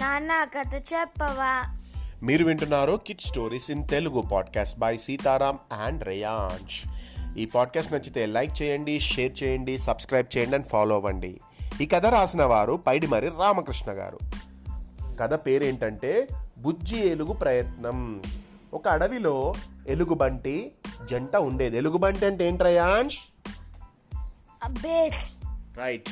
నాన్న కథ చెప్పవా? మీరు వింటున్నారు kid stories in Telugu podcast by Sitaram and Reyansh ఈ పాడ్కాస్ట్ నచ్చితే లైక్ చేయండి షేర్ చేయండి సబ్స్క్రైబ్ చేయండి అండ్ ఫాలో అవ్వండి. ఈ కథ రాసిన వారు పైడిమరి రామకృష్ణ గారు. కథ పేరేంటంటే బుజ్జి ఎలుగు ప్రయత్నం. ఒక అడవిలో ఎలుగుబంటి జంట ఉండేది. ఎలుగుబంటి అంటే ఏంటి రయాంష్ రైట్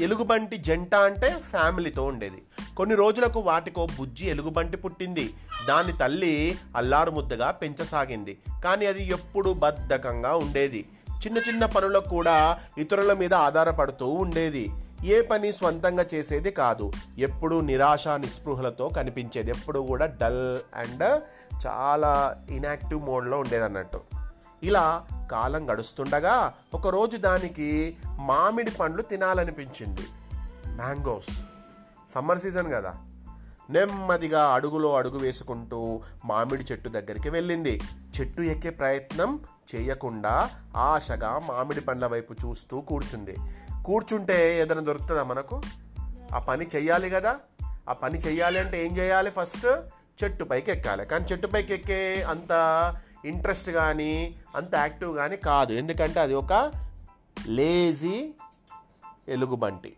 ఎలుగుబంటి జంట అంటే ఫ్యామిలీతో ఉండేది. కొన్ని రోజులకు వాటికో బుజ్జి ఎలుగుబంటి పుట్టింది. దాని తల్లి అల్లారు ముద్దగా పెంచసాగింది. కానీ అది ఎప్పుడు బద్ధకంగా ఉండేది. చిన్న చిన్న పనులకు కూడా ఇతరుల మీద ఆధారపడుతూ ఉండేది. ఏ పని స్వంతంగా చేసేది కాదు. ఎప్పుడు నిరాశ నిస్పృహలతో కనిపించేది. ఎప్పుడు కూడా డల్ అండ్ చాలా ఇన్యాక్టివ్ మోడ్లో ఉండేది అన్నట్టు ఇలా కాలం గడుస్తుండగా ఒకరోజు దానికి మామిడి పండ్లు తినాలనిపించింది. మ్యాంగోస్. సమ్మర్ సీజన్ కదా. నెమ్మదిగా అడుగులో అడుగు వేసుకుంటూ మామిడి చెట్టు దగ్గరికి వెళ్ళింది. చెట్టు ఎక్కే ప్రయత్నం చేయకుండా ఆశగా మామిడి పండ్ల వైపు చూస్తూ కూర్చుంది. కూర్చుంటే ఏదైనా దొరుకుతుందా మనకు? ఆ పని చెయ్యాలి కదా. ఆ పని చెయ్యాలి అంటే ఏం చేయాలి ఫస్ట్? చెట్టు పైకి ఎక్కాలి కానీ చెట్టు పైకి ఎక్కే అంత ఇంట్రెస్ట్ కానీ అంత యాక్టివ్ కానీ కాదు. ఎందుకంటే అది ఒక లేజీ ఎలుగుబంటి.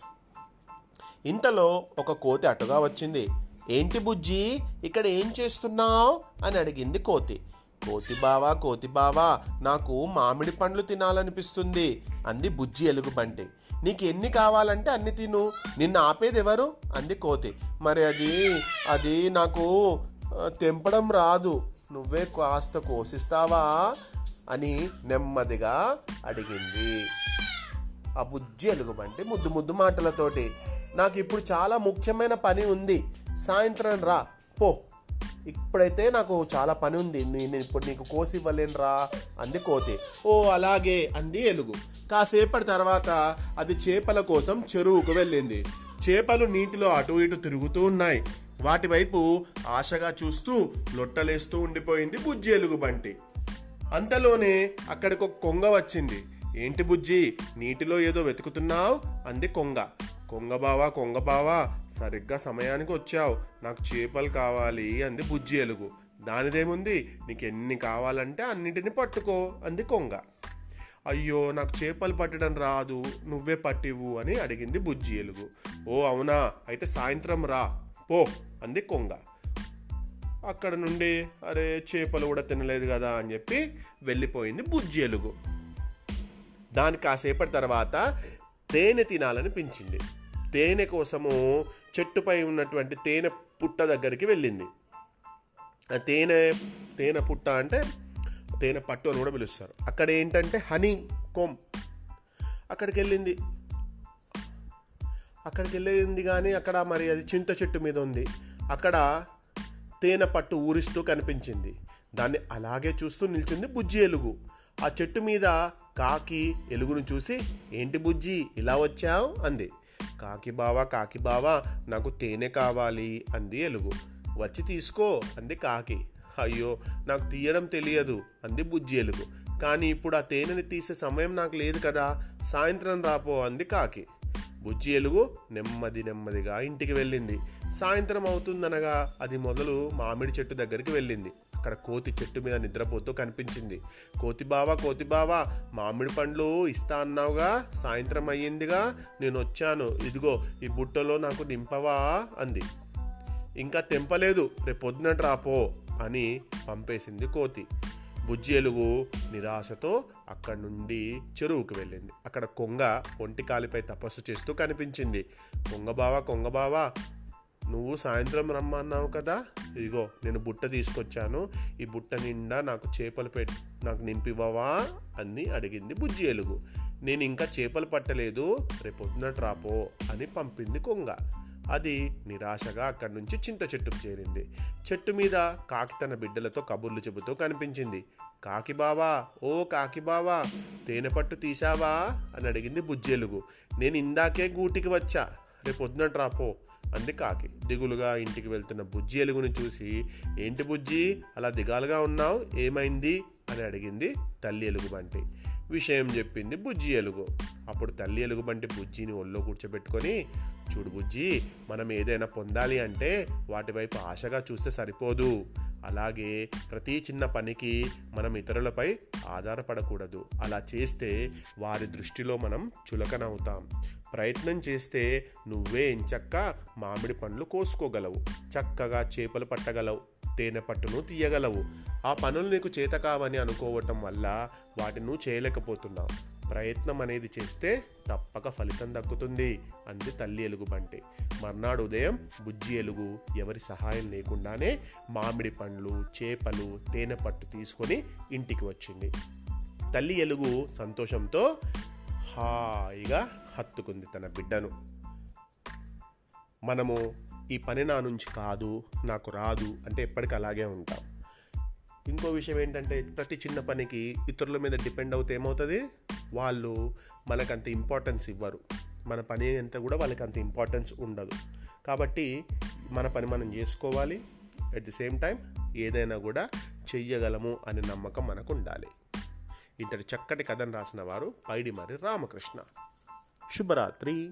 ఇంతలో ఒక కోతి అటుగా వచ్చింది. ఏంటి బుజ్జి ఇక్కడ ఏం చేస్తున్నావు? అని అడిగింది కోతి. కోతి బావా కోతి బావా నాకు మామిడి పండ్లు తినాలనిపిస్తుంది అంది బుజ్జి ఎలుగుబంటి. నీకు ఎన్ని కావాలంటే అన్ని తిను. నిన్ను ఆపేది ఎవరు అంది కోతి. మరి అది అది నాకు తెంపడం రాదు. నువ్వే కాస్త కోసిస్తావా అని నెమ్మదిగా అడిగింది. ఆ బుజ్జి ఎలుగుబంటి ముద్దు ముద్దు మాటలతోటి నాకు ఇప్పుడు చాలా ముఖ్యమైన పని ఉంది. సాయంత్రం రా పో. ఇప్పుడైతే నాకు చాలా పని ఉంది. నేను ఇప్పుడు నీకు కోసి ఇవ్వలేను రా అంది కోతి. ఓ అలాగే అంది ఎలుగు. కాసేపటి తర్వాత అది చేపల కోసం చెరువుకు వెళ్ళింది. చేపలు నీటిలో అటు ఇటు తిరుగుతూ ఉన్నాయి. వాటి వైపు ఆశగా చూస్తూ లొట్టలేస్తూ ఉండిపోయింది బుజ్జి ఎలుగు బంటి అంతలోనే అక్కడికి ఒక కొంగ వచ్చింది. ఏంటి బుజ్జి నీటిలో ఏదో వెతుకుతున్నావు? అంది కొంగ. కొంగ బావా కొంగ బావా సరిగ్గా సమయానికి వచ్చావు. నాకు చేపలు కావాలి అంది బుజ్జి ఎలుగు. దానిదేముంది? నీకు ఎన్ని కావాలంటే అన్నింటిని పట్టుకో అంది కొంగ. అయ్యో నాకు చేపలు పట్టడం రాదు నువ్వే పట్టివు అని అడిగింది బుజ్జి ఎలుగు. ఓ అవునా? అయితే సాయంత్రం రా. పో. అంది కొంగ. అక్కడ నుండి అరే చేపలు కూడా తినలేదు కదా అని చెప్పి వెళ్ళిపోయింది బుజ్జి ఎలుగు. దాని కాసేపటి తర్వాత తేనె తినాలనిపించింది. తేనె కోసము చెట్టుపై ఉన్నటువంటి తేనె పుట్ట దగ్గరికి వెళ్ళింది. ఆ తేనె తేనె పుట్ట అంటే తేనె పట్టు అని కూడా పిలుస్తారు. అక్కడ ఏంటంటే హనీ కోమ్. అక్కడికి వెళ్ళింది. అక్కడికి వెళ్ళింది కానీ అక్కడ మరి అది చింత చెట్టు మీద ఉంది. అక్కడ తేనె పట్టు ఊరిస్తూ కనిపించింది. దాన్ని అలాగే చూస్తూ నిల్చుంది బుజ్జి ఎలుగు. ఆ చెట్టు మీద కాకి ఎలుగును చూసి ఏంటి బుజ్జి ఇలా వచ్చావు? అంది. కాకి బావా కాకి బావా నాకు తేనె కావాలి అంది ఎలుగు. వచ్చి తీసుకో అంది కాకి. అయ్యో నాకు తీయడం తెలియదు అంది బుజ్జి ఎలుగు. కానీ ఇప్పుడు ఆ తేనెని తీసే సమయం నాకు లేదు కదా సాయంత్రం రాపో అంది కాకి. బుజ్జి ఎలుగు నెమ్మది నెమ్మదిగా ఇంటికి వెళ్ళింది. సాయంత్రం అవుతుందనగా అది మొదలు మామిడి చెట్టు దగ్గరికి వెళ్ళింది. అక్కడ కోతి చెట్టు మీద నిద్రపోతూ కనిపించింది. కోతి బావా కోతి బావా మామిడి పండ్లు ఇస్తా అన్నావుగా? సాయంత్రం అయ్యిందిగా? నేను వచ్చాను. ఇదిగో ఈ బుట్టలో నాకు నింపవా? అంది. ఇంకా తెంపలేదు. రేపు పొద్దున రాపో అని పంపేసింది కోతి. బుజ్జి ఎలుగు నిరాశతో అక్కడి నుండి చెరువుకు వెళ్ళింది. అక్కడ కొంగ ఒంటి కాలిపై తపస్సు చేస్తూ కనిపించింది. కొంగ కొంగబావా కొంగ నువ్వు సాయంత్రం రమ్మన్నావు కదా? ఇదిగో నేను బుట్ట తీసుకొచ్చాను. ఈ బుట్ట నిండా నాకు చేపలు పెట్ నాకు నింపివ్వవా? అని అడిగింది బుజ్జి ఎలుగు నేను ఇంకా చేపలు పట్టలేదు. రేపు పొద్దున అని పంపింది కొంగ. అది నిరాశగా అక్కడి నుంచి చింత చెట్టుకు చేరింది. చెట్టు మీద కాకి తన బిడ్డలతో కబుర్లు చెబుతూ కనిపించింది. కాకి బావా ఓ కాకి బావా తేనె పట్టు తీసావా అని అడిగింది బుజ్జేలుగు. నేను ఇందాకే గూటికి వచ్చా. రేపు పొద్దున రాపో అంది కాకి. దిగులుగా ఇంటికి వెళ్తున్న బుజ్జి ఎలుగుని చూసి ఏంటి బుజ్జి అలా దిగాలుగా ఉన్నావు? ఏమైంది? అని అడిగింది తల్లి ఎలుగు బంటి విషయం చెప్పింది బుజ్జి ఎలుగు. అప్పుడు తల్లి ఎలుగుబంటి బుజ్జిని ఒళ్ళో కూర్చోబెట్టుకొని చూడు బుజ్జి మనం ఏదైనా పొందాలి అంటే వాటి వైపు ఆశగా చూస్తే సరిపోదు. అలాగే ప్రతి చిన్న పనికి మనం ఇతరులపై ఆధారపడకూడదు. అలా చేస్తే వారి దృష్టిలో మనం చులకనవుతాం. ప్రయత్నం చేస్తే నువ్వే ఎంచక్క మామిడి పండ్లు కోసుకోగలవు. చక్కగా చేపలు పట్టగలవు. తేనె పట్టును తీయగలవు. ఆ పనులు నీకు చేత కావని అనుకోవటం వల్ల వాటిని చేయలేకపోతున్నావు. ప్రయత్నం అనేది చేస్తే తప్పక ఫలితం దక్కుతుంది. అంది తల్లి ఎలుగుబంటి. మర్నాడు ఉదయం బుజ్జి ఎలుగు ఎవరి సహాయం లేకుండానే మామిడి పండ్లు చేపలు తేనె పట్టు తీసుకొని ఇంటికి వచ్చింది. తల్లి ఎలుగు సంతోషంతో హాయిగా హత్తుకుంది తన బిడ్డను. మనము ఈ పని నా నుంచి కాదు నాకు రాదు అంటే ఎప్పటికీ అలాగే ఉంటాం. ఇంకో విషయం ఏంటంటే ప్రతి చిన్న పనికి ఇతరుల మీద డిపెండ్ అవుతే ఏమవుతుంది? వాళ్ళు మనకంత ఇంపార్టెన్స్ ఇవ్వరు. మన పని అంతా కూడా వాళ్ళకి అంత ఇంపార్టెన్స్ ఉండదు. కాబట్టి మన పని మనం చేసుకోవాలి. అట్ ది సేమ్ టైం ఏదైనా కూడా చెయ్యగలము అనే నమ్మకం మనకు ఉండాలి ఇంతటి చక్కటి కథను రాసిన వారు పైడిమరి రామకృష్ణ. శుభరాత్రి.